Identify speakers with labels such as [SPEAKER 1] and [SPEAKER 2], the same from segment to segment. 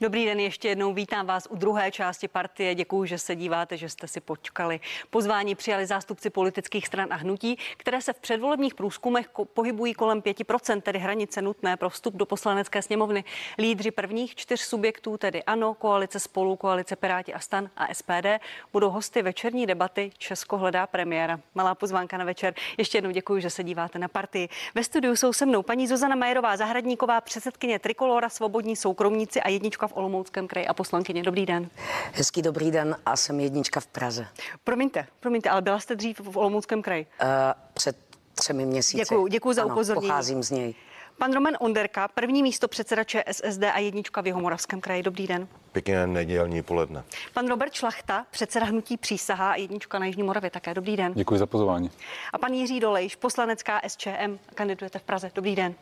[SPEAKER 1] Dobrý den, ještě jednou vítám vás u druhé části partie. Děkuji, že se díváte, že jste si počkali. Pozvání přijali zástupci politických stran a hnutí, které se v předvolebních průzkumech pohybují kolem 5%, tedy hranice nutné pro vstup do poslanecké sněmovny. Lídři prvních čtyř subjektů, tedy ANO, koalice spolu, koalice Piráti a Stan a SPD, budou hosty večerní debaty Česko hledá premiéra. Malá pozvánka na večer. Ještě jednou děkuji, že se díváte na partii. Ve studiu jsou se mnou paní Zuzana Majerová, zahradníková předsedkyně Trikolora, svobodní soukromníci a jednička v Olomouckém kraji a poslankyně. Dobrý den.
[SPEAKER 2] Hezký dobrý den a jsem jednička v Praze.
[SPEAKER 1] Promiňte, promiňte, ale byla jste dřív v Olomouckém kraji? Uh,
[SPEAKER 2] před třemi měsíci.
[SPEAKER 1] Děkuji, děkuji za
[SPEAKER 2] ano,
[SPEAKER 1] upozornění.
[SPEAKER 2] Pocházím z něj.
[SPEAKER 1] Pan Roman Onderka, první místo předseda ČSSD a jednička v Jihomoravském kraji. Dobrý den.
[SPEAKER 3] Pěkně nedělní poledne.
[SPEAKER 1] Pan Robert Šlachta, předseda hnutí Přísaha a jednička na Jižní Moravě. Také dobrý den.
[SPEAKER 4] Děkuji za pozvání.
[SPEAKER 1] A pan Jiří Dolejš, poslanecká SČM, kandidujete v Praze. Dobrý den.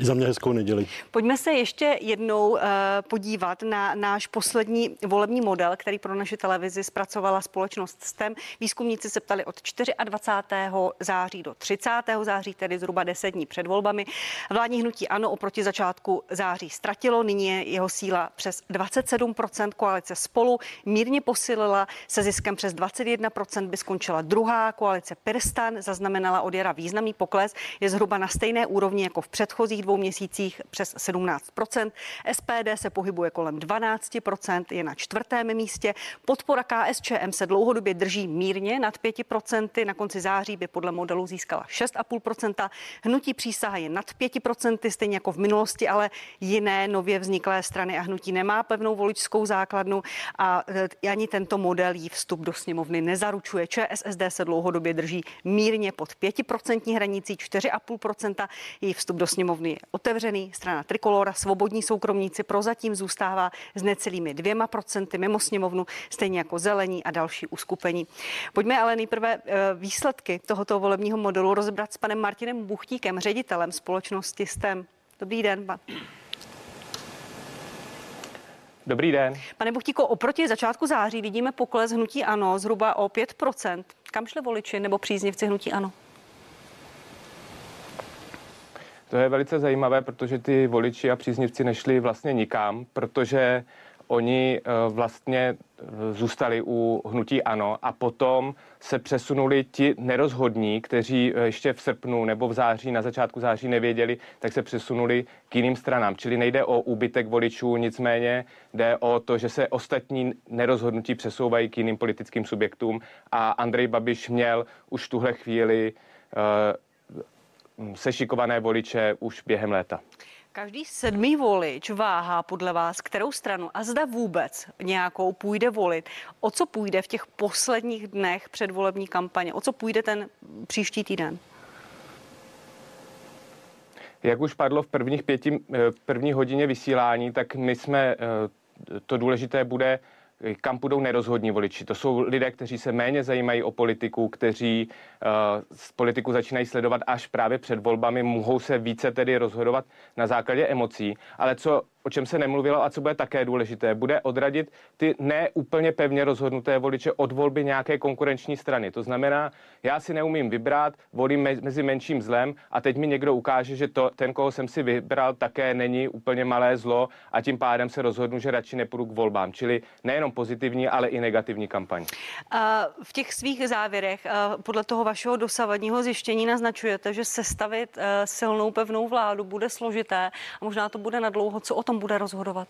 [SPEAKER 5] I za mě hezkou neděli.
[SPEAKER 1] Pojďme se ještě jednou uh, podívat na náš poslední volební model, který pro naši televizi zpracovala společnost STEM. Výzkumníci se ptali od 24. září do 30. září, tedy zhruba 10 dní před volbami. Vládní hnutí ANO oproti začátku září ztratilo, nyní je jeho síla přes 27 koalice spolu mírně posílila se ziskem přes 21% by skončila druhá koalice Pirstan, zaznamenala od jara významný pokles, je zhruba na stejné úrovni jako v předchozích dvou měsících přes 17%. SPD se pohybuje kolem 12%, je na čtvrtém místě. Podpora KSČM se dlouhodobě drží mírně nad 5%, na konci září by podle modelu získala 6,5%. Hnutí přísaha je nad 5%, stejně jako v minulosti, ale jiné nově vzniklé strany a hnutí nemá pevnou voličskou voličskou základnu a e, ani tento model jí vstup do sněmovny nezaručuje. ČSSD se dlouhodobě drží mírně pod 5% hranicí, 4,5% její vstup do sněmovny je otevřený. Strana Trikolora, svobodní soukromníci prozatím zůstává s necelými dvěma procenty mimo sněmovnu, stejně jako zelení a další uskupení. Pojďme ale nejprve e, výsledky tohoto volebního modelu rozebrat s panem Martinem Buchtíkem, ředitelem společnosti STEM. Dobrý den. Pan.
[SPEAKER 6] Dobrý den.
[SPEAKER 1] Pane Buchtíko, oproti začátku září vidíme pokles hnutí ANO zhruba o 5%. Kam šli voliči nebo příznivci hnutí ANO?
[SPEAKER 6] To je velice zajímavé, protože ty voliči a příznivci nešli vlastně nikam, protože oni eh, vlastně eh, zůstali u hnutí ANO a potom se přesunuli ti nerozhodní, kteří eh, ještě v srpnu nebo v září, na začátku září nevěděli, tak se přesunuli k jiným stranám. Čili nejde o úbytek voličů, nicméně jde o to, že se ostatní nerozhodnutí přesouvají k jiným politickým subjektům a Andrej Babiš měl už tuhle chvíli sešikované voliče už během léta.
[SPEAKER 1] Každý sedmý volič váhá podle vás, kterou stranu a zda vůbec nějakou půjde volit. O co půjde v těch posledních dnech předvolební kampaně? O co půjde ten příští týden?
[SPEAKER 6] Jak už padlo v prvních pěti, eh, první hodině vysílání, tak my jsme, eh, to důležité bude kam půjdou nerozhodní voliči. To jsou lidé, kteří se méně zajímají o politiku, kteří uh, z politiku začínají sledovat až právě před volbami, mohou se více tedy rozhodovat na základě emocí. Ale co o čem se nemluvilo a co bude také důležité, bude odradit ty neúplně pevně rozhodnuté voliče od volby nějaké konkurenční strany. To znamená, já si neumím vybrat, volím mezi menším zlem a teď mi někdo ukáže, že to, ten, koho jsem si vybral, také není úplně malé zlo a tím pádem se rozhodnu, že radši nepůjdu k volbám. Čili nejenom pozitivní, ale i negativní kampaň.
[SPEAKER 1] V těch svých závěrech podle toho vašeho dosavadního zjištění naznačujete, že sestavit silnou pevnou vládu bude složité a možná to bude na dlouho. Co o tom bude rozhodovat?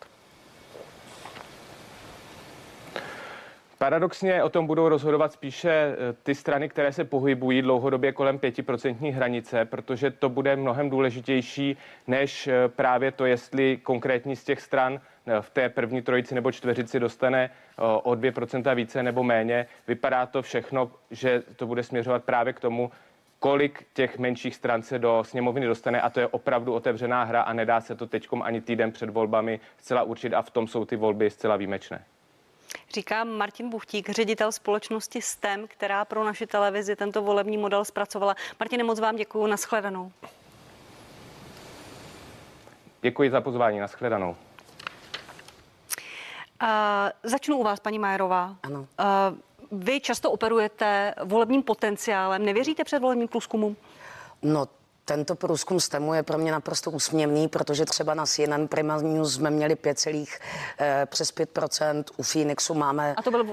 [SPEAKER 6] Paradoxně o tom budou rozhodovat spíše eh, ty strany, které se pohybují dlouhodobě kolem 5% hranice, protože to bude mnohem důležitější než eh, právě to, jestli konkrétní z těch stran eh, v té první trojici nebo čtveřici dostane o 2% více nebo méně. Vypadá to všechno, že to bude směřovat právě k tomu, kolik těch menších stran se do sněmovny dostane a to je opravdu otevřená hra a nedá se to teďkom ani týden před volbami zcela určit a v tom jsou ty volby zcela výjimečné.
[SPEAKER 1] Říká Martin Buchtík, ředitel společnosti STEM, která pro naši televizi tento volební model zpracovala. Martine, moc vám děkuji, nashledanou.
[SPEAKER 6] Děkuji za pozvání, nashledanou.
[SPEAKER 1] Uh, začnu u vás, paní Majerová.
[SPEAKER 2] Ano.
[SPEAKER 1] Uh, vy často operujete volebním potenciálem. Nevěříte před volebním průzkumům?
[SPEAKER 2] No, Tento průzkum STEMu je pro mě naprosto úsměvný, protože třeba na CNN Prima News jsme měli 5, eh, přes 5%, u Phoenixu máme...
[SPEAKER 1] A to byl,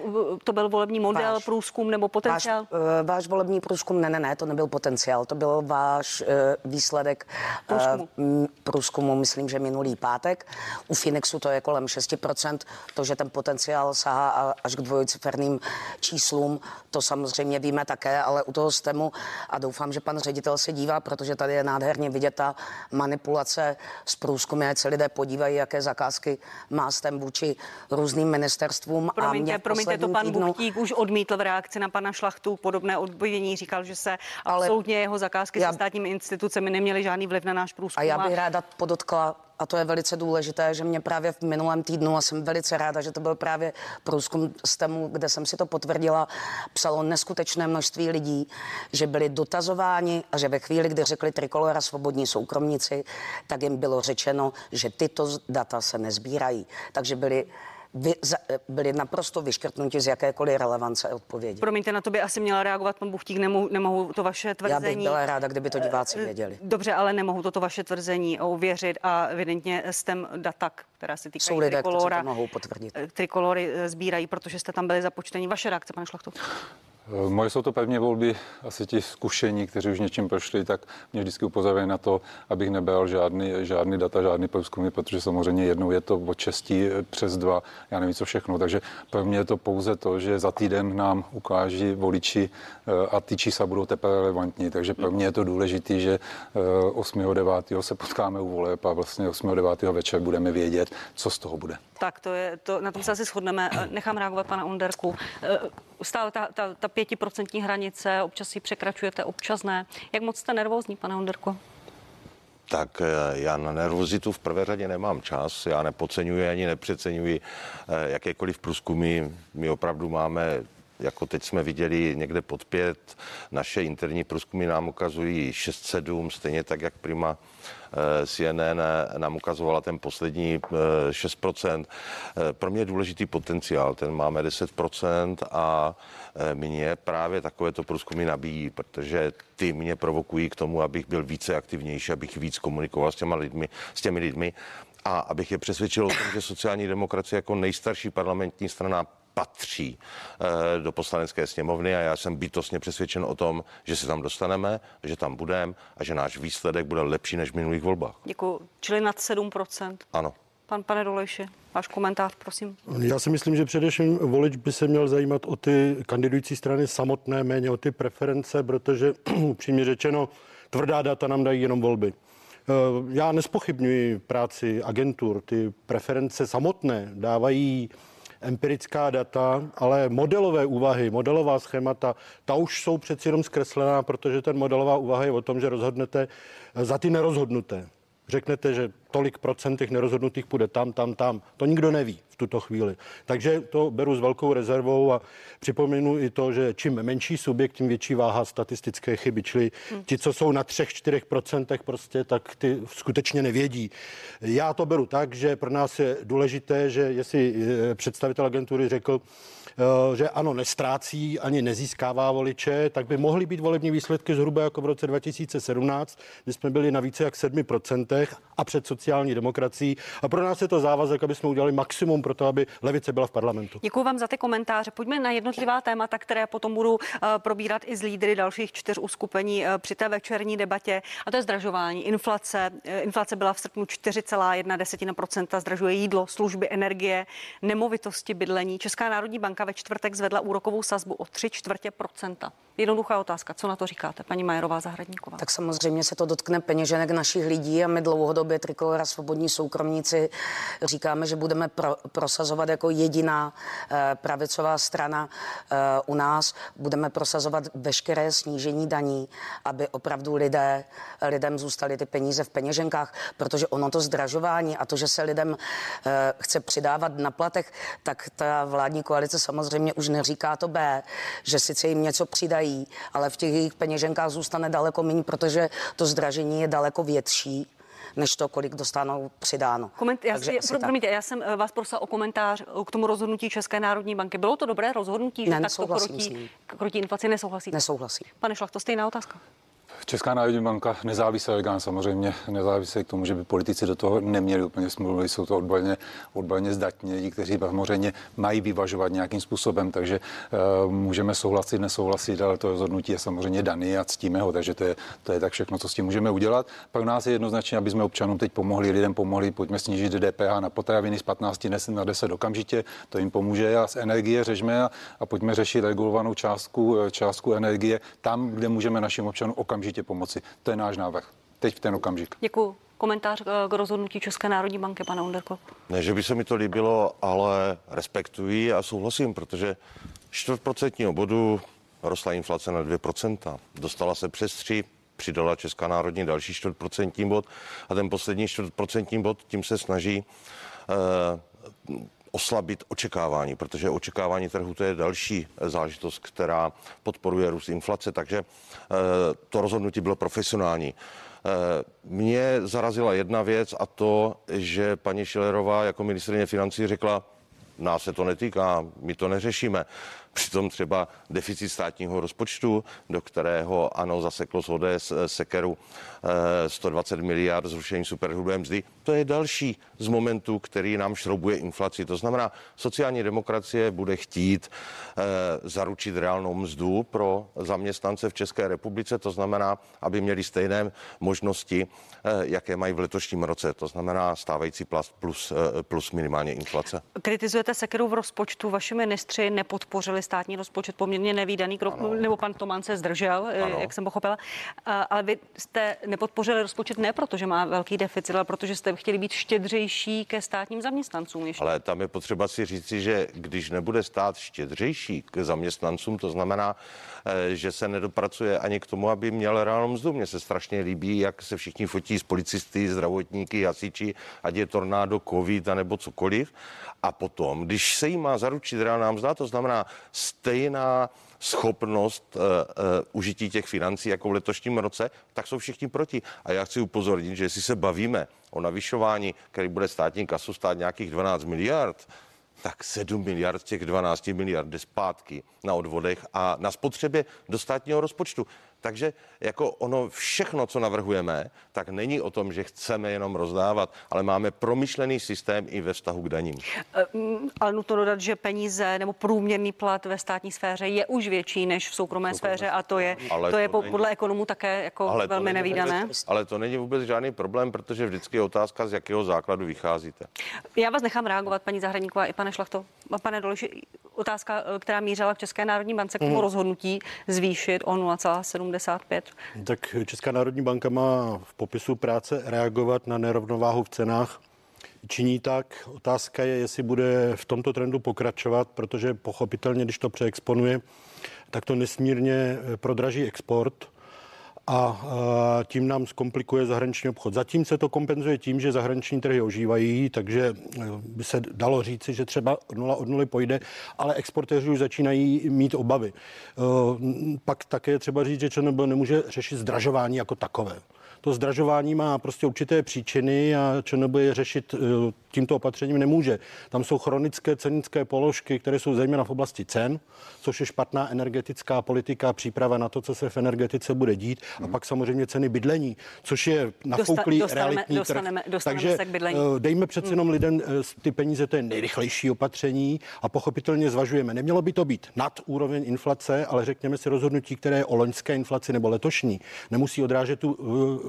[SPEAKER 1] to byl volební model, váš, průzkum nebo potenciál?
[SPEAKER 2] Váš, eh, váš volební průzkum, ne, ne, ne, to nebyl potenciál, to byl váš eh, výsledek průzkumu. Eh, průzkumu, myslím, že minulý pátek. U Phoenixu to je kolem 6%, to, že ten potenciál sahá až k dvojciferným číslům, to samozřejmě víme také, ale u toho STEMu a doufám, že pan ředitel se dívá, protože tady je nádherně vidět ta manipulace s průzkumy, ať se lidé podívají, jaké zakázky má STEM vůči různým ministerstvům.
[SPEAKER 1] Promiňte, a promiňte to pan týdnu... Buchtík už odmítl v reakci na pana Šlachtu podobné odbojení, říkal, že se ale absolutně jeho zakázky já... se státními institucemi neměly žádný vliv na náš průzkum.
[SPEAKER 2] A já bych ráda podotkla, a to je velice důležité, že mě právě v minulém týdnu, a jsem velice ráda, že to byl právě průzkum z tému, kde jsem si to potvrdila, psalo neskutečné množství lidí, že byli dotazováni a že ve chvíli, kdy řekli trikolora svobodní soukromníci, tak jim bylo řečeno, že tyto data se nezbírají. Takže byli vy, za, byli naprosto vyškrtnuti z jakékoliv relevance odpovědi.
[SPEAKER 1] Promiňte, na to by asi měla reagovat pan Buchtík, nemohu, nemohu to vaše tvrzení.
[SPEAKER 2] Já bych byla ráda, kdyby to diváci eh, věděli.
[SPEAKER 1] Dobře, ale nemohu toto vaše tvrzení ověřit a evidentně s tím data, která se
[SPEAKER 2] lidé, trikolora, to mohou potvrdit.
[SPEAKER 1] Eh, trikolory eh, sbírají, protože jste tam byli započtení. Vaše reakce, pane Šlachtu?
[SPEAKER 4] Eh, moje jsou to pevně volby, asi ti zkušení, kteří už něčím prošli, tak mě vždycky upozorňují na to, abych nebral žádný, žádný data, žádný průzkumy, protože samozřejmě jednou je to od 6 eh, přes dva, já nevím co všechno. Takže pro mě je to pouze to, že za týden nám ukáží voliči eh, a ty čísla budou teprve relevantní. Takže pro mě je to důležité, že 8. 9. se potkáme u voleb a vlastně 8. 9. večer budeme vědět, co z toho bude.
[SPEAKER 1] Tak to je, to, na tom se asi shodneme. Nechám reagovat pana Onderku. Stále ta, ta, ta pětiprocentní hranice, občas ji překračujete, občas ne. Jak moc jste nervózní, pane Onderko?
[SPEAKER 3] Tak eh, já na nervozitu v prvé řadě nemám čas, já nepodceňuji ani nepřeceňuji eh, jakékoliv průzkumy. My opravdu máme jako teď jsme viděli někde pod pět. Naše interní průzkumy nám ukazují 6-7, stejně tak, jak Prima eh, CNN nám ukazovala ten poslední 6%. Pro mě je důležitý potenciál, ten máme 10% a mě právě takovéto průzkumy nabíjí, protože ty mě provokují k tomu, abych byl více aktivnější, abych víc komunikoval s těma lidmi, s těmi lidmi a abych je přesvědčil o tom, že sociální demokracie jako nejstarší parlamentní strana patří e, do poslanecké sněmovny a já jsem bytostně přesvědčen o tom, že se tam dostaneme, že tam budeme a že náš výsledek bude lepší než v minulých volbách.
[SPEAKER 1] Děkuji. Čili nad 7%.
[SPEAKER 3] Ano.
[SPEAKER 1] Pan, pane Dolejši, váš komentář, prosím.
[SPEAKER 5] Já si myslím, že především volič by se měl zajímat o ty kandidující strany samotné, méně o ty preference, protože upřímně řečeno, tvrdá data nám dají jenom volby. Eh, já nespochybnuji práci agentur, ty preference samotné dávají empirická data, ale modelové úvahy, modelová schémata, ta už jsou přeci jenom zkreslená, protože ten modelová úvaha je o tom, že rozhodnete za ty nerozhodnuté řeknete, že tolik procent těch nerozhodnutých půjde tam, tam, tam. To nikdo neví v tuto chvíli. Takže to beru s velkou rezervou a připomenu i to, že čím menší subjekt, tím větší váha statistické chyby. Čili ti, co jsou na třech, čtyřech procentech prostě, tak ty skutečně nevědí. Já to beru tak, že pro nás je důležité, že jestli eh, představitel agentury řekl, že ano, nestrácí ani nezískává voliče, tak by mohly být volební výsledky zhruba jako v roce 2017, kdy jsme byli na více jak 7% a před sociální demokracií. A pro nás je to závazek, aby jsme udělali maximum pro to, aby levice byla v parlamentu.
[SPEAKER 1] Děkuji vám za ty komentáře. Pojďme na jednotlivá témata, které potom budu uh, probírat i s lídry dalších čtyř uskupení uh, při té večerní debatě. A to je zdražování, inflace. Inflace byla v srpnu 4,1%, zdražuje jídlo, služby, energie, nemovitosti, bydlení. Česká národní banka ve čtvrtek zvedla úrokovou sazbu o 3 čtvrtě procenta. Jednoduchá otázka, co na to říkáte, paní Majerová Zahradníková?
[SPEAKER 2] Tak samozřejmě se to dotkne peněženek našich lidí a my dlouhodobě Trikolora Svobodní soukromníci říkáme, že budeme pro, prosazovat jako jediná eh, pravicová strana eh, u nás, budeme prosazovat veškeré snížení daní, aby opravdu lidé, lidem zůstaly ty peníze v peněženkách, protože ono to zdražování a to, že se lidem eh, chce přidávat na platech, tak ta vládní koalice samozřejmě už neříká to B, že sice jim něco přidají, ale v těch jejich peněženkách zůstane daleko méně, protože to zdražení je daleko větší než to, kolik dostanou přidáno.
[SPEAKER 1] Koment, já, já, promiňte, já jsem eh, vás prosila o komentář k tomu rozhodnutí České národní banky. Bylo to dobré rozhodnutí,
[SPEAKER 2] ne,
[SPEAKER 1] že takto krotí, krotí inflaci? Nesouhlasí?
[SPEAKER 2] Nesouhlasí.
[SPEAKER 1] Pane Šlachto, stejná otázka.
[SPEAKER 4] Česká národní banka nezávisí orgán samozřejmě, nezávisí k tomu, že by politici do toho neměli úplně smluvy, jsou to odborně, odborně zdatní lidi, kteří samozřejmě mají vyvažovat nějakým způsobem, takže uh, můžeme souhlasit, nesouhlasit, ale to rozhodnutí je samozřejmě daný a ctíme ho, takže to je, to je tak všechno, co s tím můžeme udělat. Pak nás je jednoznačně, aby jsme občanům teď pomohli, lidem pomohli, pojďme snížit DPH na potraviny z 15 na 10 okamžitě, to jim pomůže a z energie řežme a, a pojďme řešit regulovanou částku, eh, částku energie tam, kde můžeme našim občanům okamžitě pomoci. To je náš návrh. Teď v ten okamžik.
[SPEAKER 1] Děkuji. Komentář eh, k rozhodnutí České národní banky, pane Underko.
[SPEAKER 3] Ne, že by se mi to líbilo, ale respektuji a souhlasím, protože čtvrtprocentního bodu rostla inflace na 2%. Dostala se přes 3, přidala Česká národní další čtvrtprocentní bod a ten poslední čtvrtprocentní bod tím se snaží uh, oslabit očekávání, protože očekávání trhu to je další záležitost, která podporuje růst inflace, takže uh, to rozhodnutí bylo profesionální. Uh, mě zarazila jedna věc a to, že paní Šilerová jako ministrině financí řekla, nás se to netýká, my to neřešíme. Přitom třeba deficit státního rozpočtu, do kterého ano zaseklo z ODS eh, sekeru 120 eh, miliard zrušení superhrubé mzdy, to je další z momentů, který nám šroubuje inflaci. To znamená, sociální demokracie bude chtít e, zaručit reálnou mzdu pro zaměstnance v České republice, to znamená, aby měli stejné možnosti, jaké mají v letošním roce, to znamená stávající plast plus, plus minimálně inflace.
[SPEAKER 1] Kritizujete sekeru v rozpočtu, vaši ministři nepodpořili státní rozpočet, poměrně nevýdaný krok, ano. nebo pan Toman se zdržel, ano. jak jsem pochopila, ale vy jste nepodpořili rozpočet ne proto, že má velký deficit, ale protože jste chtěli být štědřejší ke státním zaměstnancům. Ještě.
[SPEAKER 3] Ale tam je potřeba si říci, že když nebude stát štědřejší k zaměstnancům, to znamená, eh, že se nedopracuje ani k tomu, aby měl reálnou mzdu. Mně se strašně líbí, jak se všichni fotí s policisty, zdravotníky, hasiči, ať je tornádo, covid a nebo cokoliv. A potom, když se jí má zaručit reálná mzda, to znamená stejná schopnost uh, uh, užití těch financí jako v letošním roce, tak jsou všichni proti. A já chci upozornit, že jestli se bavíme o navyšování, který bude státní kasu stát nějakých 12 miliard, tak 7 miliard z těch 12 miliard jde zpátky na odvodech a na spotřebě do státního rozpočtu. Takže jako ono všechno, co navrhujeme, tak není o tom, že chceme jenom rozdávat, ale máme promyšlený systém i ve vztahu k daním.
[SPEAKER 1] Eh, mm, ale nutno dodat, že peníze nebo průměrný plat ve státní sféře je už větší než v soukromé, soukromé sféře a to je, ale to je to podle není, ekonomů také jako ale velmi nevýdané.
[SPEAKER 3] Ale to není vůbec žádný problém, protože vždycky je otázka, z jakého základu vycházíte.
[SPEAKER 1] Já vás nechám reagovat, paní Zahradníková i pane Šlachto. Pane Doliši, otázka, eh, která mířila k České národní bance k tomu mm. rozhodnutí zvýšit o 0,75.
[SPEAKER 5] Tak Česká národní banka má v popisu práce reagovat na nerovnováhu v cenách. Činí tak. Otázka je, jestli bude v tomto trendu pokračovat, protože pochopitelně, když to přeexponuje, tak to nesmírně prodraží export a tím nám zkomplikuje zahraniční obchod. Zatím se to kompenzuje tím, že zahraniční trhy ožívají, takže e, by se dalo říci, že třeba nula od nuly pojde, ale exportéři už začínají mít obavy. E, pak také třeba říct, že ČNB nemůže řešit zdražování jako takové. To zdražování má prostě určité příčiny a ČNB je řešit e, tímto opatřením nemůže. Tam jsou chronické cenické položky, které jsou zejména v oblasti cen, což je špatná energetická politika, příprava na to, co se v energetice bude dít. Hmm. A pak samozřejmě ceny bydlení, což je nafouklý Dosta, realitní
[SPEAKER 1] dostaneme,
[SPEAKER 5] trh.
[SPEAKER 1] Dostaneme
[SPEAKER 5] Takže
[SPEAKER 1] se k bydlení.
[SPEAKER 5] Eh, dejme přece jenom hmm. lidem eh, ty peníze, to je nejrychlejší opatření a pochopitelně zvažujeme. Nemělo by to být nad úroveň inflace, ale řekněme si rozhodnutí, které je o loňské inflaci nebo letošní, nemusí odrážet tu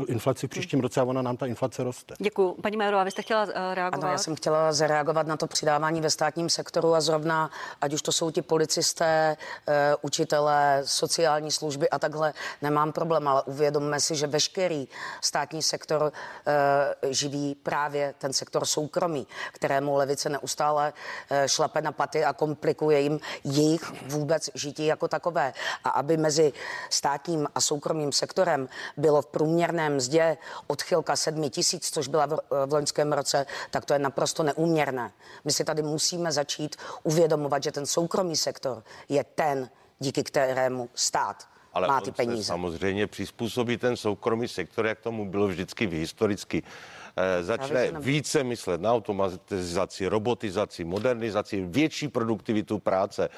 [SPEAKER 5] inflaci v příštím roce a ona nám ta inflace roste.
[SPEAKER 1] Děkuji. Paní Majerová, vy jste chtěla uh, reagovat?
[SPEAKER 2] Ano, já jsem chtěla zareagovat na to přidávání ve státním sektoru a zrovna, ať už to jsou ti policisté, eh, učitelé, sociální služby a takhle, nemám problém, ale uvědomme si, že veškerý státní sektor eh, živí právě ten sektor soukromý, kterému levice neustále eh, šlape na paty a komplikuje jim jejich vůbec žití jako takové. A aby mezi státním a soukromým sektorem bylo v průměrném mzdě odchylka 7 tisíc, což byla v, v loňském roce, tak to je naprosto neúměrné. My si tady musíme začít uvědomovat, že ten soukromý sektor je ten, díky kterému stát
[SPEAKER 3] ale
[SPEAKER 2] má ty peníze.
[SPEAKER 3] samozřejmě přizpůsobí ten soukromý sektor, jak tomu bylo vždycky v historicky. Eh, začne více myslet na automatizaci, robotizaci, modernizaci, větší produktivitu práce.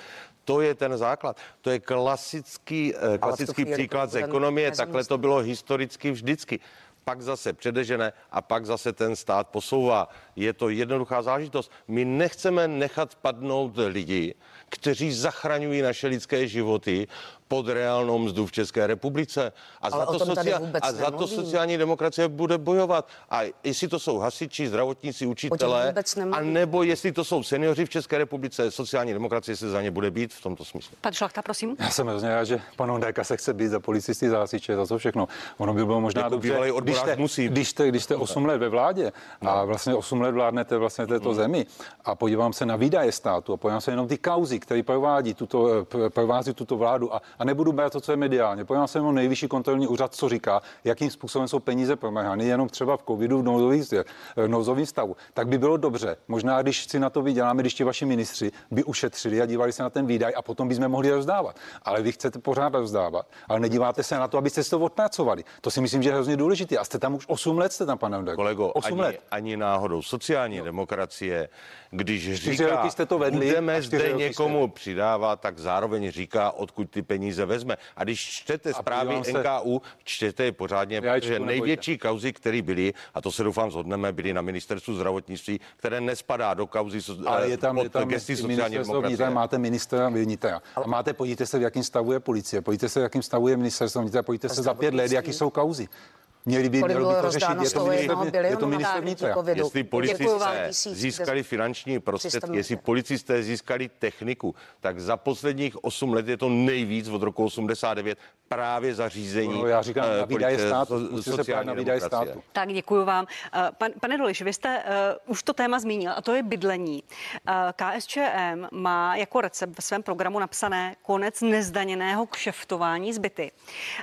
[SPEAKER 3] To je ten základ. To je klasický, eh, klasický příklad z ekonomie. Takhle to bylo historicky vždycky. Pak zase předežene a pak zase ten stát posouvá. Je to jednoduchá záležitost. My nechceme nechat padnout lidi, kteří zachraňují naše lidské životy pod reálnou mzdu v České republice. A,
[SPEAKER 2] Ale
[SPEAKER 3] za to,
[SPEAKER 2] vůbec
[SPEAKER 3] a za to sociální demokracie bude bojovat. A jestli to jsou hasiči, zdravotníci, učitelé, a nebo jestli to jsou seniori v České republice, sociální demokracie se za ně bude být v tomto smyslu.
[SPEAKER 1] Pan Šlachta, prosím.
[SPEAKER 4] Já jsem hrozně rád, že pan Ondéka se chce být za policisty, za hasiče, za co všechno. Ono by bylo možná
[SPEAKER 3] Jako
[SPEAKER 4] dobře, když jste,
[SPEAKER 3] musí.
[SPEAKER 4] když, jste, když jste 8 let ve vládě a vlastně 8 let vládnete vlastně této zemi a podívám se na výdaje státu a podívám se jenom ty kauzy, které provádí tuto, eh, provází tuto vládu a, a nebudu brát to, co je mediálně. Podívám se jenom nejvyšší kontrolní úřad, co říká, jakým způsobem jsou peníze promrhány, jenom třeba v covidu v nouzovém, v nouzovém stavu. Tak by bylo dobře, možná když si na to vyděláme, když ti vaši ministři by ušetřili a dívali se na ten výdaj a potom bychom mohli rozdávat. Ale vy chcete pořád rozdávat, ale nedíváte se na to, abyste si to odpracovali. To si myslím, že je hrozně důležité. A jste tam už 8 let, jste tam, pane.
[SPEAKER 3] Kolego,
[SPEAKER 4] 8
[SPEAKER 3] ani,
[SPEAKER 4] let.
[SPEAKER 3] ani náhodou. Sociální demokracie, když říká,
[SPEAKER 4] jste to vedli
[SPEAKER 3] budeme zde někomu přidávat, tak zároveň říká, odkud ty peníze vezme. A když čtete zprávy
[SPEAKER 4] se-
[SPEAKER 3] NKU, čtete je pořádně,
[SPEAKER 4] Já
[SPEAKER 3] protože největší kauzy, které byly, a to se doufám zhodneme, byly na ministerstvu zdravotnictví, které nespadá do kauzy so,
[SPEAKER 4] Ale
[SPEAKER 3] eh,
[SPEAKER 4] je tam,
[SPEAKER 3] pod
[SPEAKER 4] je tam
[SPEAKER 3] gesty sociální demokracie.
[SPEAKER 4] máte ministra vnitra. A máte, podívejte se, v jakém stavu je policie, podívejte se, v jakém stavu je ministerstvo vnitra, podívejte se za pět let, jaký jsou kauzy. Měli by, mělo by to řešit, je
[SPEAKER 2] z
[SPEAKER 4] to
[SPEAKER 2] toho
[SPEAKER 4] minister, je to minister vnitra.
[SPEAKER 3] Jestli policisté získali finanční prostředky,
[SPEAKER 2] 300
[SPEAKER 3] jestli policisté získali techniku, tak za posledních 8 let je to nejvíc od roku 89 právě zařízení
[SPEAKER 4] No, já říkám,
[SPEAKER 3] eh,
[SPEAKER 4] na výdaje státu. se na výdaje státu.
[SPEAKER 1] Tak děkuji vám. Eh, Pan, pane Doliš, vy jste uh, už to téma zmínil a to je bydlení. Uh, KSČM má jako recept ve svém programu napsané konec nezdaněného kšeftování zbyty.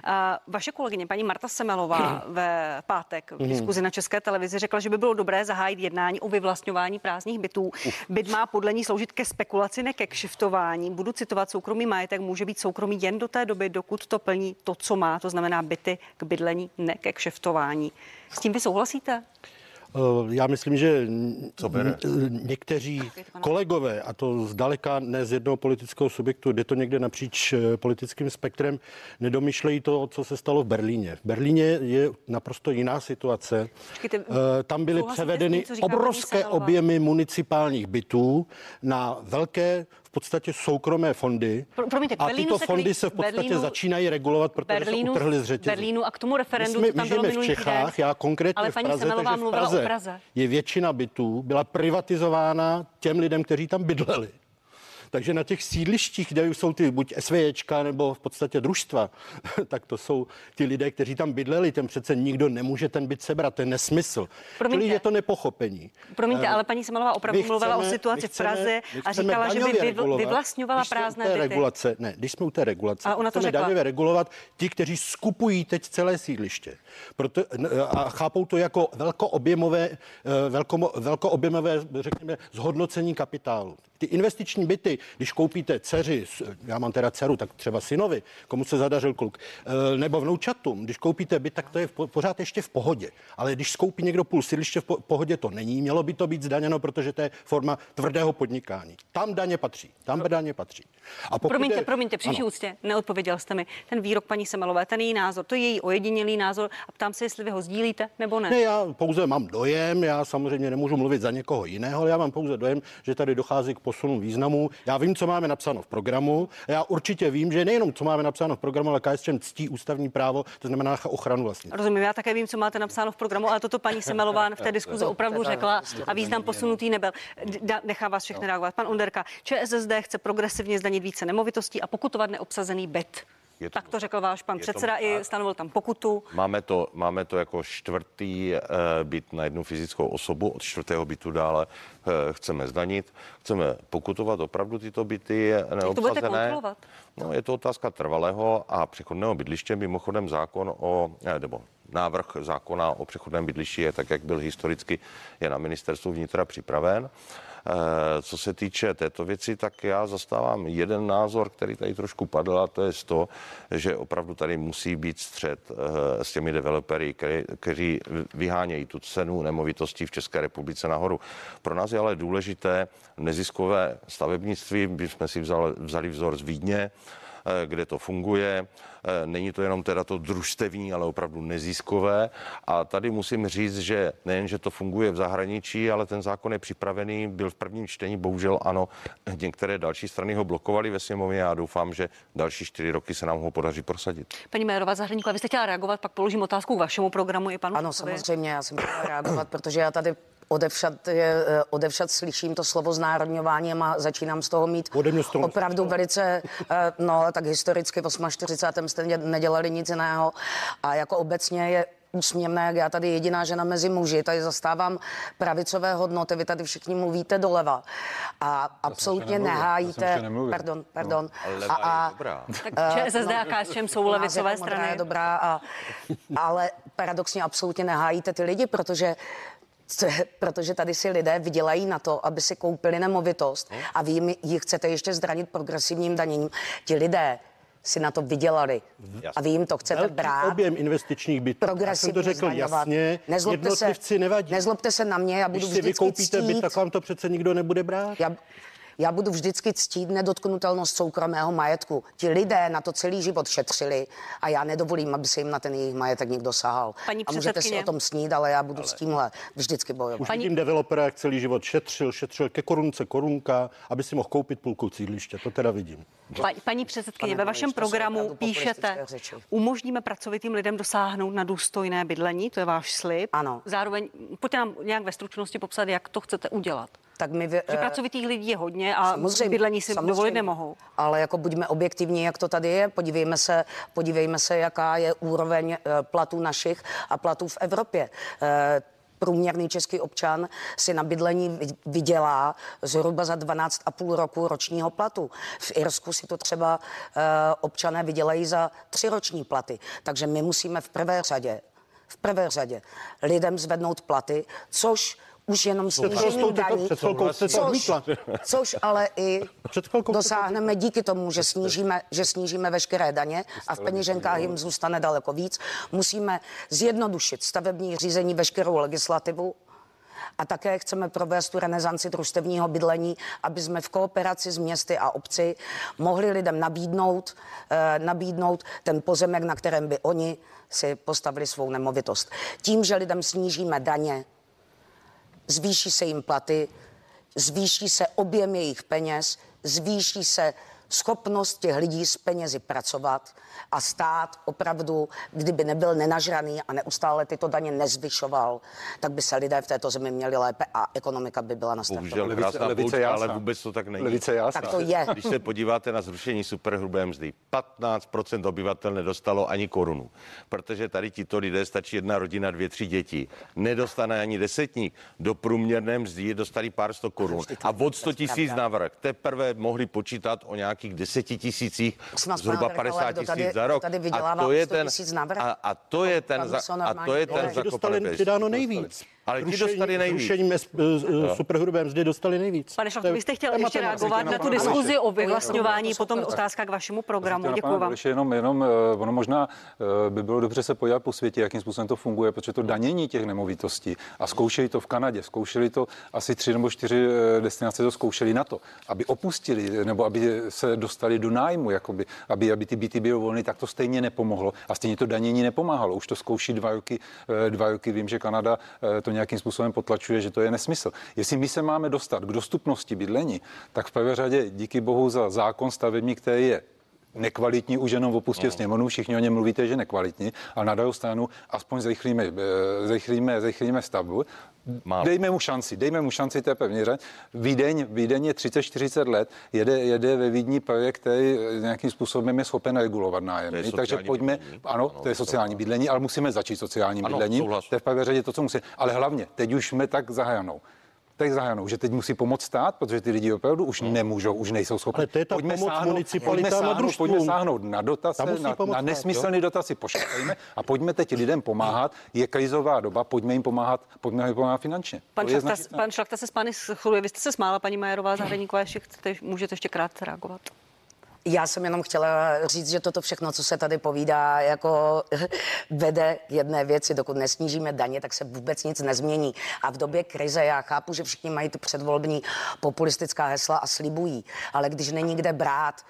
[SPEAKER 1] Uh, vaše kolegyně paní Marta Semelová ve pátek v diskuzi na České televizi řekla, že by bylo dobré zahájit jednání o vyvlastňování prázdných bytů. Byt má podle ní sloužit ke spekulaci, ne ke kšeftování. Budu citovat, soukromý majetek může být soukromý jen do té doby, dokud to plní to, co má, to znamená byty k bydlení, ne ke kšeftování. S tím vy souhlasíte?
[SPEAKER 5] Eh, Já myslím, že
[SPEAKER 3] Co bere?
[SPEAKER 5] n- někteří kolegové, a to zdaleka ne z jednoho politického subjektu, jde to někde napříč eh, politickým spektrem, nedomýšlejí to, co se stalo v Berlíně. V Berlíně je naprosto jiná situace.
[SPEAKER 1] Počkejte,
[SPEAKER 5] Eh, Tam byly převedeny
[SPEAKER 1] tím,
[SPEAKER 5] obrovské objemy municipálních bytů na velké podstatě soukromé fondy.
[SPEAKER 1] Pro- promiňte, v
[SPEAKER 5] a tyto
[SPEAKER 1] se
[SPEAKER 5] fondy se v podstatě
[SPEAKER 1] Berlínu-
[SPEAKER 5] začínají regulovat, protože
[SPEAKER 1] Berlínu,
[SPEAKER 5] se utrhly z řetězu.
[SPEAKER 1] Berlínu a k tomu referendu,
[SPEAKER 5] my jsme,
[SPEAKER 1] tam bylo
[SPEAKER 5] v Čechách, já konkrétně
[SPEAKER 1] Ale
[SPEAKER 5] v
[SPEAKER 1] paní
[SPEAKER 5] Praze,
[SPEAKER 1] Semelová
[SPEAKER 5] takže v
[SPEAKER 1] mluvila
[SPEAKER 5] Praze,
[SPEAKER 1] o Praze.
[SPEAKER 5] je většina bytů byla privatizována těm lidem, kteří tam bydleli. Takže na těch sídlištích, kde jsou ty buď SVJčka nebo v podstatě družstva, tak to jsou ty lidé, kteří tam bydleli. Těm přece nikdo nemůže ten byt sebrat, to je nesmysl.
[SPEAKER 1] Promiňte.
[SPEAKER 5] Čili je to nepochopení.
[SPEAKER 1] Promiňte,
[SPEAKER 5] Eh,
[SPEAKER 1] ale paní Semelová opravdu
[SPEAKER 5] my
[SPEAKER 1] mluvila o
[SPEAKER 5] chceme-
[SPEAKER 1] situaci
[SPEAKER 5] my
[SPEAKER 1] v Praze a
[SPEAKER 5] chceme
[SPEAKER 1] říkala, že by
[SPEAKER 5] regulovat.
[SPEAKER 1] vyvlastňovala prázdné byty.
[SPEAKER 5] regulace, ne, když jsme u té regulace,
[SPEAKER 1] Ale ona to
[SPEAKER 5] chceme
[SPEAKER 1] řekla.
[SPEAKER 5] daňově regulovat ti, kteří skupují teď celé sídliště. Proto, a chápou to jako velkoobjemové, eh, velko, velkoobjemové, řekněme, zhodnocení kapitálu. Ty investiční byty, když koupíte dceři, já mám teda dceru, tak třeba synovi, komu se zadařil kluk, eh, nebo vnoučatům, když koupíte byt, tak to je pořád ještě v pohodě. Ale když skoupí někdo půl sídliště v po- pohodě, to není. Mělo by to být zdaněno, protože to je forma tvrdého podnikání. Tam daně patří. Tam daně patří. A pokud
[SPEAKER 1] Promiňte,
[SPEAKER 5] je-
[SPEAKER 1] promiňte,
[SPEAKER 5] Ano.
[SPEAKER 1] úctě, neodpověděl jste mi. Ten výrok paní Semelové, ten její názor, to je její ojedinělý názor a ptám se, jestli vy ho sdílíte nebo ne.
[SPEAKER 5] Ne, já pouze mám dojem, já samozřejmě nemůžu mluvit za někoho jiného, ale já mám pouze dojem, že tady dochází k posunu významu. Já vím, co máme napsáno v programu. a Já určitě vím, že nejenom co máme napsáno v programu, ale KSČM ctí ústavní právo, to znamená ochranu vlastnictví.
[SPEAKER 1] Rozumím, já také vím, co máte napsáno v programu, ale toto paní Semelová v té diskuzi opravdu řekla a význam posunutý nebyl. Nechám vás všechny reagovat. Pan Underka, ČSSD chce progresivně zdanit více nemovitostí a pokutovat neobsazený byt.
[SPEAKER 3] Je to
[SPEAKER 1] Tak to řekl váš pan
[SPEAKER 3] je
[SPEAKER 1] předseda i stanovil tam pokutu.
[SPEAKER 3] Máme to, máme to jako čtvrtý e, byt na jednu fyzickou osobu, od čtvrtého bytu dále e, chceme zdanit, chceme pokutovat opravdu tyto byty
[SPEAKER 1] to budete
[SPEAKER 3] neobsazené.
[SPEAKER 1] kontrolovat?
[SPEAKER 3] No, je to otázka trvalého a přechodného bydliště, mimochodem zákon o, eh, nebo návrh zákona o přechodném bydlišti je tak, jak byl historicky, je na ministerstvu vnitra připraven. Eh, co se týče této věci, tak já zastávám jeden názor, který tady trošku padl, a to je to, že opravdu tady musí být střed eh, s těmi developery, kteří vyhánějí tu cenu nemovitostí v České republice nahoru. Pro nás je ale důležité neziskové stavebnictví, jsme si vzali, vzali vzor z Vídně, kde to funguje. Eh, není to jenom teda to družstevní, ale opravdu neziskové. A tady musím říct, že nejen, že to funguje v zahraničí, ale ten zákon je připravený, byl v prvním čtení, bohužel ano, některé další strany ho blokovali ve sněmovně a doufám, že další čtyři roky se nám ho podaří prosadit.
[SPEAKER 1] Paní Mérová Zahradníková, vy jste chtěla reagovat, pak položím otázku k vašemu programu i panu.
[SPEAKER 2] Ano, samozřejmě, já jsem chtěla reagovat, protože já tady odevšat, je, eh, odevšat slyším to slovo znárodňování a začínám z toho mít toho opravdu velice, eh, no tak historicky v 48. jste nedělali nic jiného a jako obecně je úsměvné, jak já tady jediná žena mezi muži, tady zastávám pravicové hodnoty, vy tady všichni mluvíte doleva a absolutně nehájíte, pardon, pardon.
[SPEAKER 3] No, a, a, dobrá.
[SPEAKER 1] Tak ČSSD a KSČM jsou levicové strany.
[SPEAKER 2] Je dobrá, a, ale paradoxně absolutně nehájíte ty lidi, protože protože tady si lidé vydělají na to, aby si koupili nemovitost no. a vy jim chcete ještě zdranit progresivním daněním. Ti lidé si na to vydělali. Jasně. A vy jim to chcete
[SPEAKER 5] Velký
[SPEAKER 2] brát.
[SPEAKER 5] objem investičních bytů. Já jsem to řekl zdaňovat. jasně. Nezlobte se, nevadí.
[SPEAKER 2] Nezlobte se na mě, já budu
[SPEAKER 5] Když
[SPEAKER 2] si
[SPEAKER 5] vykoupíte byt, tak vám to přece nikdo nebude brát.
[SPEAKER 2] Já, já budu vždycky ctít nedotknutelnost soukromého majetku. Ti lidé na to celý život šetřili a já nedovolím, aby se jim na ten jejich majetek někdo sahal.
[SPEAKER 1] Paní
[SPEAKER 2] a můžete si o tom snít, ale já budu ale... s tímhle vždycky bojovat.
[SPEAKER 5] Už Paní... vidím developera, jak celý život šetřil, šetřil ke korunce korunka, aby si mohl koupit půlku sídliště. To teda vidím.
[SPEAKER 1] Pa, paní předsedkyně, ve vašem programu píšete, umožníme pracovitým lidem dosáhnout na důstojné bydlení, to je váš slib.
[SPEAKER 2] Ano.
[SPEAKER 1] Zároveň pojďte nám nějak ve stručnosti popsat, jak to chcete udělat
[SPEAKER 2] tak my...
[SPEAKER 1] Že pracovitých lidí je hodně a samozřejmě, bydlení si samozřejmě, dovolit nemohou.
[SPEAKER 2] Ale jako buďme objektivní, jak to tady je. Podívejme se, podívejme se, jaká je úroveň eh, platů našich a platů v Evropě eh, průměrný český občan si na bydlení vydělá zhruba za 12,5 roku ročního platu. V Irsku si to třeba občané vydělají za tři roční platy. Takže my musíme v prvé řadě v prvé řadě lidem zvednout platy, což už jenom snížením daní, což, což ale i dosáhneme díky tomu, že snížíme, že snížíme veškeré daně a v peněženkách jim zůstane daleko víc. Musíme zjednodušit stavební řízení veškerou legislativu, a také chceme provést tu renesanci družstevního bydlení, aby jsme v kooperaci s městy a obci mohli lidem nabídnout, eh, nabídnout ten pozemek, na kterém by oni si postavili svou nemovitost. Tím, že lidem snížíme daně, zvýší se jim platy, zvýší se objem jejich peněz, zvýší se schopnost těch lidí s penězi pracovat a stát opravdu, kdyby nebyl nenažraný a neustále tyto daně nezvyšoval, tak by se lidé v této zemi měli lépe a ekonomika by byla nastavena.
[SPEAKER 3] Bohužel krásná levice, ale vůbec to tak není.
[SPEAKER 2] Levice jasná. Tak to je.
[SPEAKER 3] Když se podíváte na zrušení superhrubé mzdy, 15% obyvatel nedostalo ani korunu, protože tady tito lidé stačí jedna rodina, dvě, tři děti. Nedostane ani desetník. Do průměrné mzdy dostali pár sto korun. A od 100 tisíc navrh teprve mohli počítat o nějakých deseti tisících, zhruba 50 tisíc za rok.
[SPEAKER 2] Tady a to je ten,
[SPEAKER 3] a, a to je ten, za, a to je ten
[SPEAKER 5] zakopalý dáno nejvíc.
[SPEAKER 3] Ale ti dostali nejvíc.
[SPEAKER 5] Rušením superhrubé mzdy dostali nejvíc.
[SPEAKER 1] Pane Šlachtu, vy jste chtěl ještě reagovat na tu diskuzi o vyvlastňování, potom otázka k vašemu programu. Děkuji vám.
[SPEAKER 4] Jenom, jenom, eh, ono možná by bylo dobře se podívat po světě, jakým způsobem to funguje, protože to danění těch nemovitostí a zkoušeli to v Kanadě, zkoušeli to asi tři nebo čtyři destinace to zkoušeli na to, aby opustili nebo aby se dostali do nájmu, jakoby, aby, aby ty byty byly volné, tak to stejně nepomohlo a stejně to danění nepomáhalo. Už to zkouší dva roky, dva roky. Vím, že Kanada to nějakým způsobem potlačuje, že to je nesmysl. Jestli my se máme dostat k dostupnosti bydlení, tak v prvé řadě díky bohu za zákon stavební, který je nekvalitní už jenom v opustě no. sněmovnu, všichni o něm mluvíte, že nekvalitní, a na druhou stranu aspoň zrychlíme, eh, zrychlíme, zrychlíme stavbu. Málo. Dejme mu šanci, dejme mu šanci, to je pevně řeč. Vídeň, Vídeň je 30-40 let, jede, jede ve Vídni projekt, který nějakým způsobem je schopen regulovat nájem. Takže pojďme, bydlení. ano, ano, to je sociální bydlení, ale musíme začít sociálním bydlením. To je v prvé řadě to, co musí. Ale hlavně, teď už jsme tak zahajanou tak zahájeno, že teď musí pomoct stát, protože ty lidi opravdu už nemůžou, už nejsou schopni.
[SPEAKER 5] Ale to je ta
[SPEAKER 4] pojďme
[SPEAKER 5] pomoc
[SPEAKER 4] sáhnout,
[SPEAKER 5] municipalitám
[SPEAKER 4] pojďme
[SPEAKER 5] a
[SPEAKER 4] sáhnout,
[SPEAKER 5] družstvům.
[SPEAKER 4] pojďme sáhnout na dotace, na, na nesmyslné dotaci pošlejme a pojďme teď lidem pomáhat. Je krizová doba, pojďme jim pomáhat, pojďme jim pomáhat finančně.
[SPEAKER 1] Pan Šlachta, pan Šlachta se s pány schyluje. Vy jste se smála, paní Majerová, Zahradníková, ještě chcete, můžete ještě krátce reagovat.
[SPEAKER 2] Já jsem jenom chtěla říct, že toto všechno, co se tady povídá, jako vede k jedné věci. Dokud nesnížíme daně, tak se vůbec nic nezmění. A v době krize já chápu, že všichni mají ty předvolební populistická hesla a slibují, ale když není kde brát,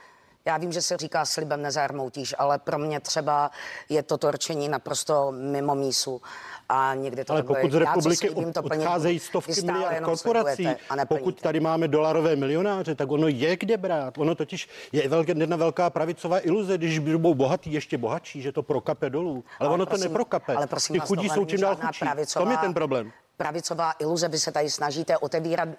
[SPEAKER 2] já vím, že se říká slibem nezarmoutíš, ale pro mě třeba je toto rčení naprosto mimo mísu. A někdy to
[SPEAKER 5] Ale pokud z republiky
[SPEAKER 2] slíbím, to
[SPEAKER 5] odcházejí stovky miliard korporací,
[SPEAKER 2] a
[SPEAKER 5] pokud tady máme dolarové milionáře, tak ono je kde brát. Ono totiž je velké, jedna velká pravicová iluze, když budou bohatý ještě bohatší, že to prokape dolů. Ale, ono to
[SPEAKER 2] prosím-
[SPEAKER 5] neprokape.
[SPEAKER 2] Ale prosím
[SPEAKER 5] Ty
[SPEAKER 2] vás,
[SPEAKER 5] chudí jsou čím dál chudší.
[SPEAKER 2] Pravicová-
[SPEAKER 5] tom je ten problém.
[SPEAKER 2] Pravicová iluze, vy se tady snažíte otevírat,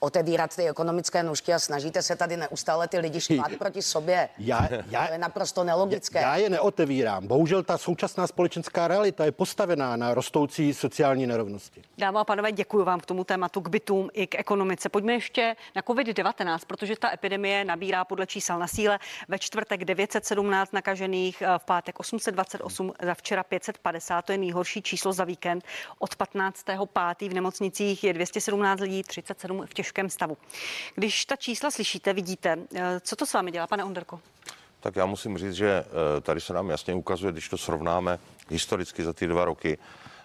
[SPEAKER 2] otevírat ty ekonomické nůžky a snažíte se tady neustále ty lidi štvat proti sobě.
[SPEAKER 5] Já, já,
[SPEAKER 2] To je naprosto nelogické.
[SPEAKER 5] Já je neotevírám. Bohužel ta současná společenská realita je postavená na rostoucí sociální nerovnosti.
[SPEAKER 1] Dámy a pánové, děkuji vám k tomu tématu, k bytům i k ekonomice. Pojďme ještě na COVID-19, protože ta epidemie nabírá podle čísel na síle. Ve čtvrtek 917 nakažených, v pátek 828, za včera 550, to je nejhorší číslo za víkend. Od 15. pátý v nemocnicích je 217 lidí, 37 v těžkém stavu. Když ta čísla slyšíte, vidíte, eh, co to s vámi dělá, pane Onderko?
[SPEAKER 3] Tak já musím říct, že eh, tady se nám jasně ukazuje, když to srovnáme historicky za ty dva roky,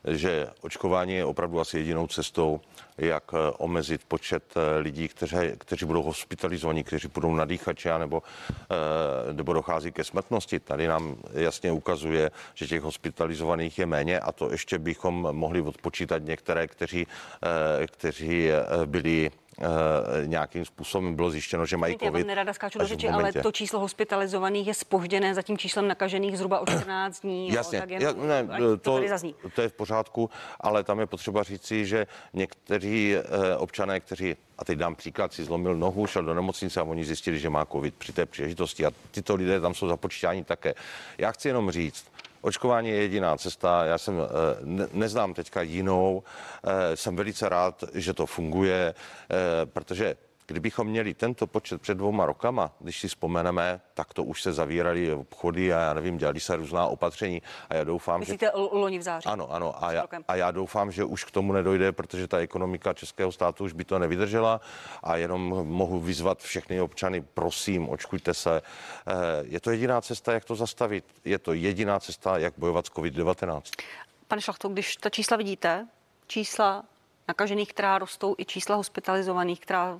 [SPEAKER 3] že očkování je opravdu asi jedinou cestou, jak eh, omezit počet eh, lidí, kteří, kteří budou hospitalizovaní, kteří budou na dýchače, nebo, eh, nebo dochází ke smrtnosti. Tady nám jasně ukazuje, že těch hospitalizovaných je méně a to ještě bychom mohli odpočítat některé, kteří, kteří byli nějakým způsobem bylo zjištěno, že mají
[SPEAKER 1] Já vám
[SPEAKER 3] covid.
[SPEAKER 1] nerada skáču do řeči, ale to číslo hospitalizovaných je spožděné za tím číslem nakažených zhruba o 14 dní. jo,
[SPEAKER 3] Jasně,
[SPEAKER 1] tak jen,
[SPEAKER 3] ja, ne,
[SPEAKER 1] to,
[SPEAKER 3] to, to je v pořádku, ale tam je potřeba říci, že někteří eh, občané, kteří, a teď dám příklad, si zlomil nohu, šel do nemocnice a oni zjistili, že má covid při té příležitosti a tyto lidé tam jsou započítáni také. Já chci jenom říct, Očkování je jediná cesta. Já jsem eh, ne, neznám teďka jinou. Eh, Jsem velice rád, že to funguje, eh, protože Kdybychom měli tento počet před dvouma rokama, když si vzpomeneme, tak to už se zavíraly obchody a já nevím, dělali se různá opatření a já doufám, že
[SPEAKER 1] Myslíte loni v září?
[SPEAKER 3] ano, ano. A já, a já doufám, že už k tomu nedojde, protože ta ekonomika českého státu už by to nevydržela. A jenom mohu vyzvat všechny občany, prosím, očkujte se. Eh, Je to jediná cesta, jak to zastavit. Je to jediná cesta, jak bojovat s COVID-19.
[SPEAKER 1] Pane Šlachto, když ta čísla vidíte, čísla nakažených, která rostou, i čísla hospitalizovaných, která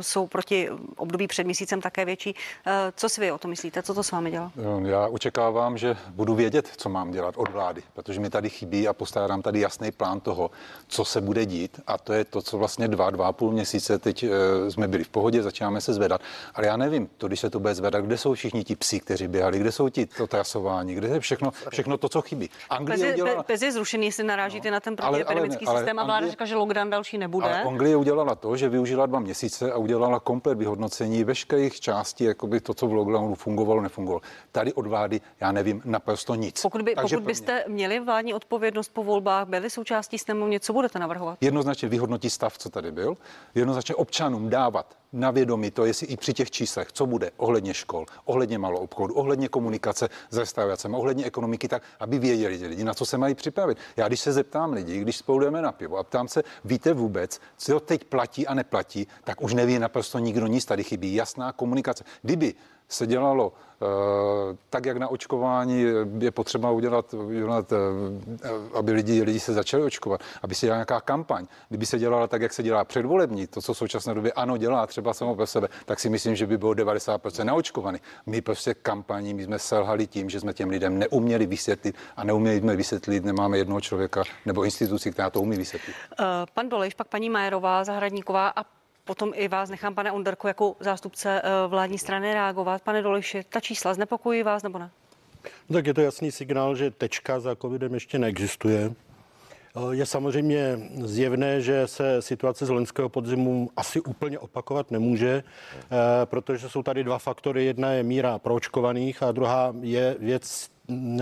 [SPEAKER 1] jsou proti období před měsícem také větší. Uh, co si vy o to myslíte? Co to s vámi dělá?
[SPEAKER 4] Já očekávám, že budu vědět, co mám dělat od vlády, protože mi tady chybí a postárám tady jasný plán toho, co se bude dít. A to je to, co vlastně dva, dva a půl měsíce teď e, jsme byli v pohodě, začínáme se zvedat. Ale já nevím, to, když se to bude zvedat, kde jsou všichni ti psi, kteří běhali, kde jsou ti to trasování, kde je všechno, všechno to, co chybí. Anglie
[SPEAKER 1] Pez,
[SPEAKER 4] udělala,
[SPEAKER 1] Pez je zrušený, jestli narážíte no, na ten protiepidemický
[SPEAKER 4] ne, ale
[SPEAKER 1] systém a vláda
[SPEAKER 4] Anglie-
[SPEAKER 1] říká, že lockdown další nebude.
[SPEAKER 4] ale Anglie udělala to, že využila dva měsíce a udělala komplet vyhodnocení veškerých částí, jakoby to, co v lockdownu fungovalo, nefungovalo. Tady od vlády, já nevím, naprosto nic.
[SPEAKER 1] Pokud, by,
[SPEAKER 4] Takže
[SPEAKER 1] pokud byste měli vládní odpovědnost po volbách, byli součástí sněmovně, co budete navrhovat?
[SPEAKER 4] jednoznačně vyhodnotit stav, co tady byl, jednoznačně občanům dávat na vědomí to, jestli i při těch číslech, co bude ohledně škol, ohledně malou obchodu, ohledně komunikace s restauracemi, ohledně ekonomiky, tak aby věděli ti lidi, na co se mají připravit. Já když se zeptám lidí, když spolu jdeme na pivo a ptám se, víte vůbec, co teď platí a neplatí, tak už neví naprosto nikdo nic, tady chybí jasná komunikace. Kdyby se dělalo eh, tak, jak na očkování je potřeba udělat, udělat eh, aby lidi, lidi se začali očkovat, aby se dělala nějaká kampaň. Kdyby se dělala tak, jak se dělá předvolební, to, co v současné době ano dělá třeba samo pro sebe, tak si myslím, že by bylo 90% naočkovaný. My prostě kampaní, my jsme selhali tím, že jsme těm lidem neuměli vysvětlit a neuměli jsme vysvětlit, nemáme jednoho člověka nebo instituci, která to umí vysvětlit.
[SPEAKER 1] Uh, pan Dolejš, pak paní Majerová, Zahradníková a potom i vás nechám, pane Onderko, jako zástupce uh, vládní strany reagovat. Pane Dolejši, ta čísla znepokojí vás nebo ne?
[SPEAKER 5] No tak je to jasný signál, že tečka za covidem ještě neexistuje. Eh, Je samozřejmě zjevné, že se situace z loňského podzimu asi úplně opakovat nemůže, eh, protože jsou tady dva faktory. Jedna je míra proočkovaných a druhá je věc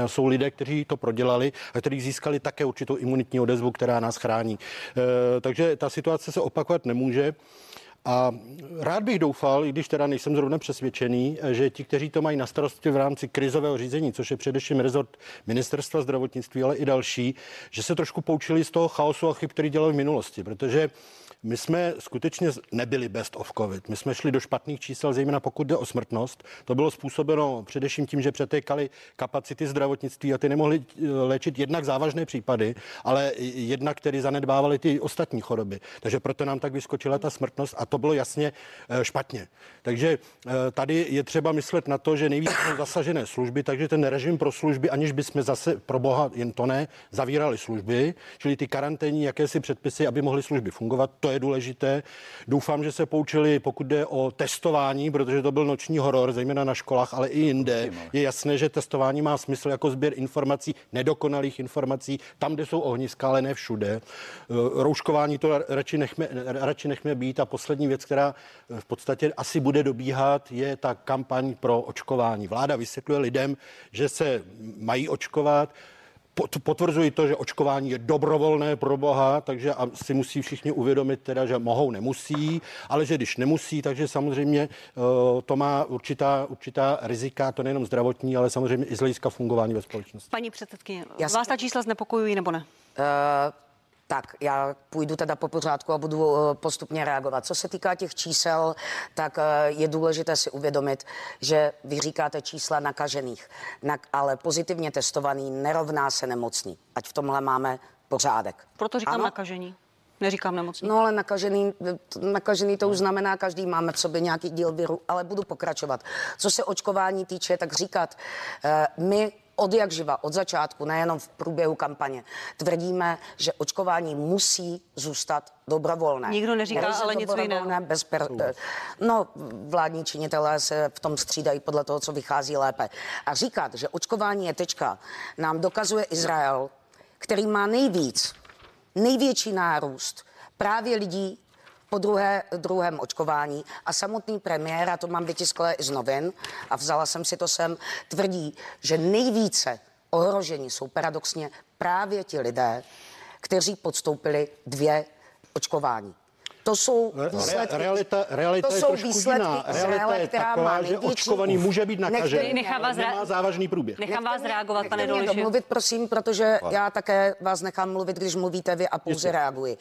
[SPEAKER 5] jsou lidé, kteří to prodělali a kteří získali také určitou imunitní odezvu, která nás chrání. E, takže ta situace se opakovat nemůže. A rád bych doufal, i když teda nejsem zrovna přesvědčený, že ti, kteří to mají na starosti v rámci krizového řízení, což je především rezort ministerstva zdravotnictví, ale i další, že se trošku poučili z toho chaosu a chyb, který dělali v minulosti, protože my jsme skutečně nebyli best of covid. My jsme šli do špatných čísel, zejména pokud jde o smrtnost. To bylo způsobeno především tím, že přetékaly kapacity zdravotnictví a ty nemohly eh, léčit jednak závažné případy, ale jednak který zanedbávaly ty ostatní choroby. Takže proto nám tak vyskočila ta smrtnost a to bylo jasně eh, špatně. Takže eh, tady je třeba myslet na to, že nejvíc jsou zasažené služby, takže ten režim pro služby, aniž bychom zase pro boha jen to ne, zavírali služby, čili ty karanténní jakési předpisy, aby mohly služby fungovat, to je důležité. Doufám, že se poučili, pokud jde o testování, protože to byl noční horor, zejména na školách, ale i jinde. Je jasné, že testování má smysl jako sběr informací, nedokonalých informací, tam, kde jsou ohniska, ale ne všude. E, rouškování to radši nechme, radši nechme být. A poslední věc, která v podstatě asi bude dobíhat, je ta kampaň pro očkování. Vláda vysvětluje lidem, že se mají očkovat potvrzuji to, že očkování je dobrovolné pro Boha, takže si musí všichni uvědomit teda, že mohou, nemusí, ale že když nemusí, takže samozřejmě uh, to má určitá, určitá rizika, to nejenom zdravotní, ale samozřejmě i z hlediska fungování ve společnosti.
[SPEAKER 1] Paní předsedkyně, vás ta čísla znepokojují nebo ne? Uh,
[SPEAKER 2] tak, já půjdu teda po pořádku a budu eh, postupně reagovat. Co se týká těch čísel, tak eh, je důležité si uvědomit, že vy říkáte čísla nakažených, ale pozitivně testovaný nerovná se nemocný. Ať v tomhle máme pořádek.
[SPEAKER 1] Proto říkám ano? nakažení. Neříkám nemocný.
[SPEAKER 2] No ale nakažený, nakažený to už znamená, každý máme v sobě nějaký díl viru, ale budu pokračovat. Co se očkování týče, tak říkat, eh, my od jak živa, od začátku, nejenom v průběhu kampaně, tvrdíme, že očkování musí zůstat dobrovolné.
[SPEAKER 1] Nikdo neříká, ale něco jiného.
[SPEAKER 2] Bez per... No, vládní činitelé se v tom střídají podle toho, co vychází lépe. A říkat, že očkování je tečka, nám dokazuje Izrael, který má nejvíc, největší nárůst právě lidí po druhé, druhém očkování a samotný premiér, a to mám vytisklé i z novin a vzala jsem si to sem, tvrdí, že nejvíce ohrožení jsou paradoxně právě ti lidé, kteří podstoupili dvě očkování. To jsou výsledky,
[SPEAKER 5] realita, realita
[SPEAKER 2] to
[SPEAKER 5] je
[SPEAKER 2] jsou
[SPEAKER 5] trošku jiná. Realita je taková, že očkovaný může být nakažený, nechám vás nemá závažný průběh.
[SPEAKER 1] Nechám vás reagovat, pane Doliši.
[SPEAKER 2] domluvit, prosím, protože já také vás nechám mluvit, když mluvíte vy a pouze Jistě. reaguji.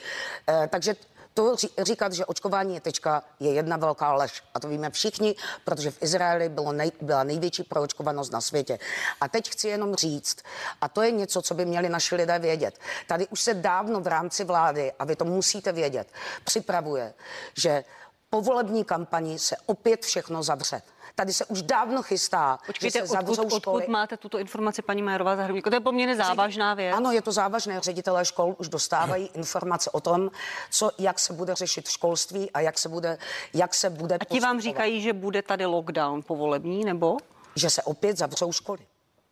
[SPEAKER 2] Eh, takže to říkat, že očkování je tečka, je jedna velká lež. A to víme všichni, protože v Izraeli bylo nej, byla největší proočkovanost na světě. A teď chci jenom říct, a to je něco, co by měli naši lidé vědět. Tady už se dávno v rámci vlády, a vy to musíte vědět, připravuje, že po volební kampani se opět všechno zavře. Tady se už dávno chystá.
[SPEAKER 1] Počkejte, že se odkud, školy. odkud máte tuto informaci, paní Majerová Zahrubníko? To je poměrně závažná věc.
[SPEAKER 2] Ano, je to závažné. Ředitelé škol už dostávají informace o tom, co, jak se bude řešit v školství a jak se bude, jak se bude.
[SPEAKER 1] A ti vám říkají, že bude tady lockdown povolební, nebo?
[SPEAKER 2] Že se opět zavřou školy.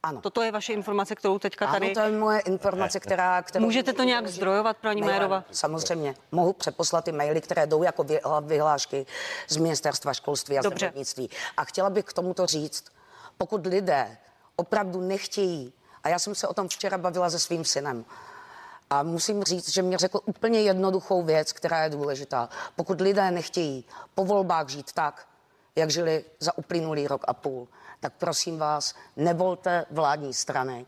[SPEAKER 2] Ano.
[SPEAKER 1] Toto je vaše informace, kterou teďka tady...
[SPEAKER 2] Ano, to je moje informace, která...
[SPEAKER 1] Kterou Můžete to nějak zdrojovat, paní Majerova?
[SPEAKER 2] Samozřejmě. Mohu přeposlat ty maily, které jdou jako vyhlášky z ministerstva školství a Dobře. zdravotnictví. A chtěla bych k tomuto říct, pokud lidé opravdu nechtějí, a já jsem se o tom včera bavila se svým synem, a musím říct, že mě řekl úplně jednoduchou věc, která je důležitá. Pokud lidé nechtějí po volbách žít tak, jak žili za uplynulý rok a půl, tak prosím vás, nevolte vládní strany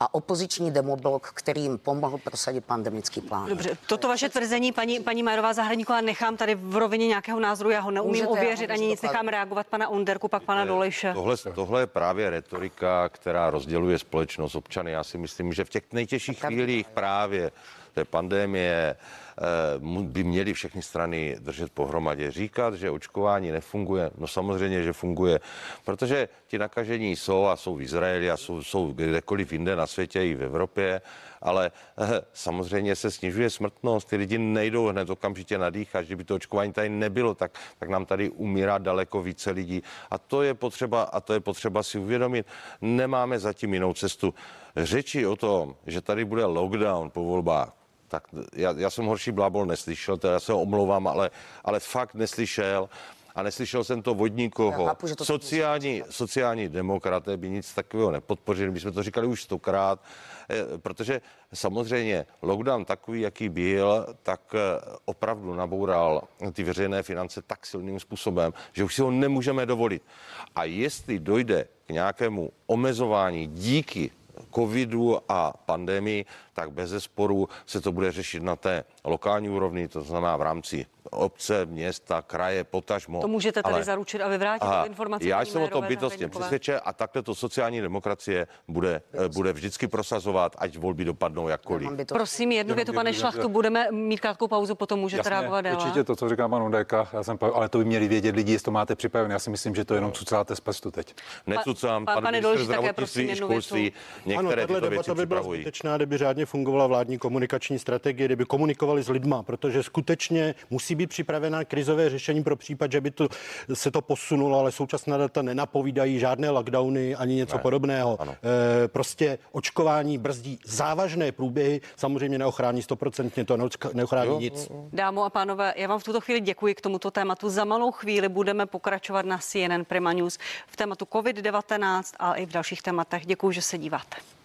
[SPEAKER 2] a opoziční demoblok, který jim pomohl prosadit pandemický plán.
[SPEAKER 1] Dobře, toto vaše tvrzení, paní, paní Majerová Zahradníková, nechám tady v rovině nějakého názoru, já ho neumím Můžete, ověřit, ani nic nechám reagovat pana Underku, pak pana Dolejše.
[SPEAKER 3] Tohle, tohle je právě retorika, která rozděluje společnost občany. Já si myslím, že v těch nejtěžších chvílích právě té pandémie eh, by měly všechny strany držet pohromadě. Říkat, že očkování nefunguje, no samozřejmě, že funguje, protože ti nakažení jsou a jsou v Izraeli a jsou, jsou kdekoliv jinde na světě i v Evropě, ale eh, samozřejmě se snižuje smrtnost, ty lidi nejdou hned okamžitě nadýchat, že by to očkování tady nebylo, tak, tak nám tady umírá daleko více lidí a to je potřeba a to je potřeba si uvědomit. Nemáme zatím jinou cestu. Řeči o tom, že tady bude lockdown po volbách, tak já, já jsem horší blábol neslyšel, teda se omlouvám, ale, ale fakt neslyšel. a neslyšel jsem to od nikoho.
[SPEAKER 2] Já chápu, to
[SPEAKER 3] sociální, sociální demokraté by nic takového nepodpořili, my jsme to říkali už stokrát, eh, protože samozřejmě lockdown takový, jaký byl, tak eh, opravdu naboural ty veřejné finance tak silným způsobem, že už si ho nemůžeme dovolit. A jestli dojde k nějakému omezování díky covidu a pandemii, tak bez zesporu se to bude řešit na té lokální úrovni, to znamená v rámci obce, města, kraje, potažmo.
[SPEAKER 1] To můžete tady ale, zaručit a vyvrátit
[SPEAKER 3] aha,
[SPEAKER 1] informace.
[SPEAKER 3] Já jsem o to bytostně přesvědčen a takhle to sociální demokracie bude, eh, bude vždycky prosazovat, ať volby dopadnou jakkoliv.
[SPEAKER 1] Prosím, jednu větu, pane Šlachtu, budeme mít krátkou pauzu, potom můžete Jasně, reagovat dál.
[SPEAKER 4] Určitě to, co říká pan Udeka, já jsem, ale to by měli vědět lidi, jestli to máte připravené. Já si myslím, že to jenom cucáte z prstu teď.
[SPEAKER 3] Necucám, pan, pan, pan ministr zdravotnictví i školství, některé ano, tyto věci
[SPEAKER 5] by byla skutečná, kdyby řádně fungovala vládní komunikační strategie, kdyby komunikovali s lidma, protože skutečně musí být připravená krizové řešení pro případ, že by to, se to posunulo, ale současná data nenapovídají žádné lockdowny ani něco ne. podobného. E, prostě očkování brzdí závažné průběhy, samozřejmě neochrání stoprocentně, to neochrání jo. nic.
[SPEAKER 1] Dámo a pánové, já vám v tuto chvíli děkuji k tomuto tématu. Za malou chvíli budeme pokračovat na CNN Prima News v tématu COVID-19 a i v dalších tématech. Děkuji, že se díváte.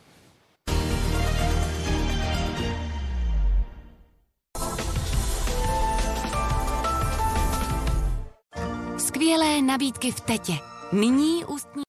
[SPEAKER 7] Skvělé nabídky v Tetě. Nyní ústní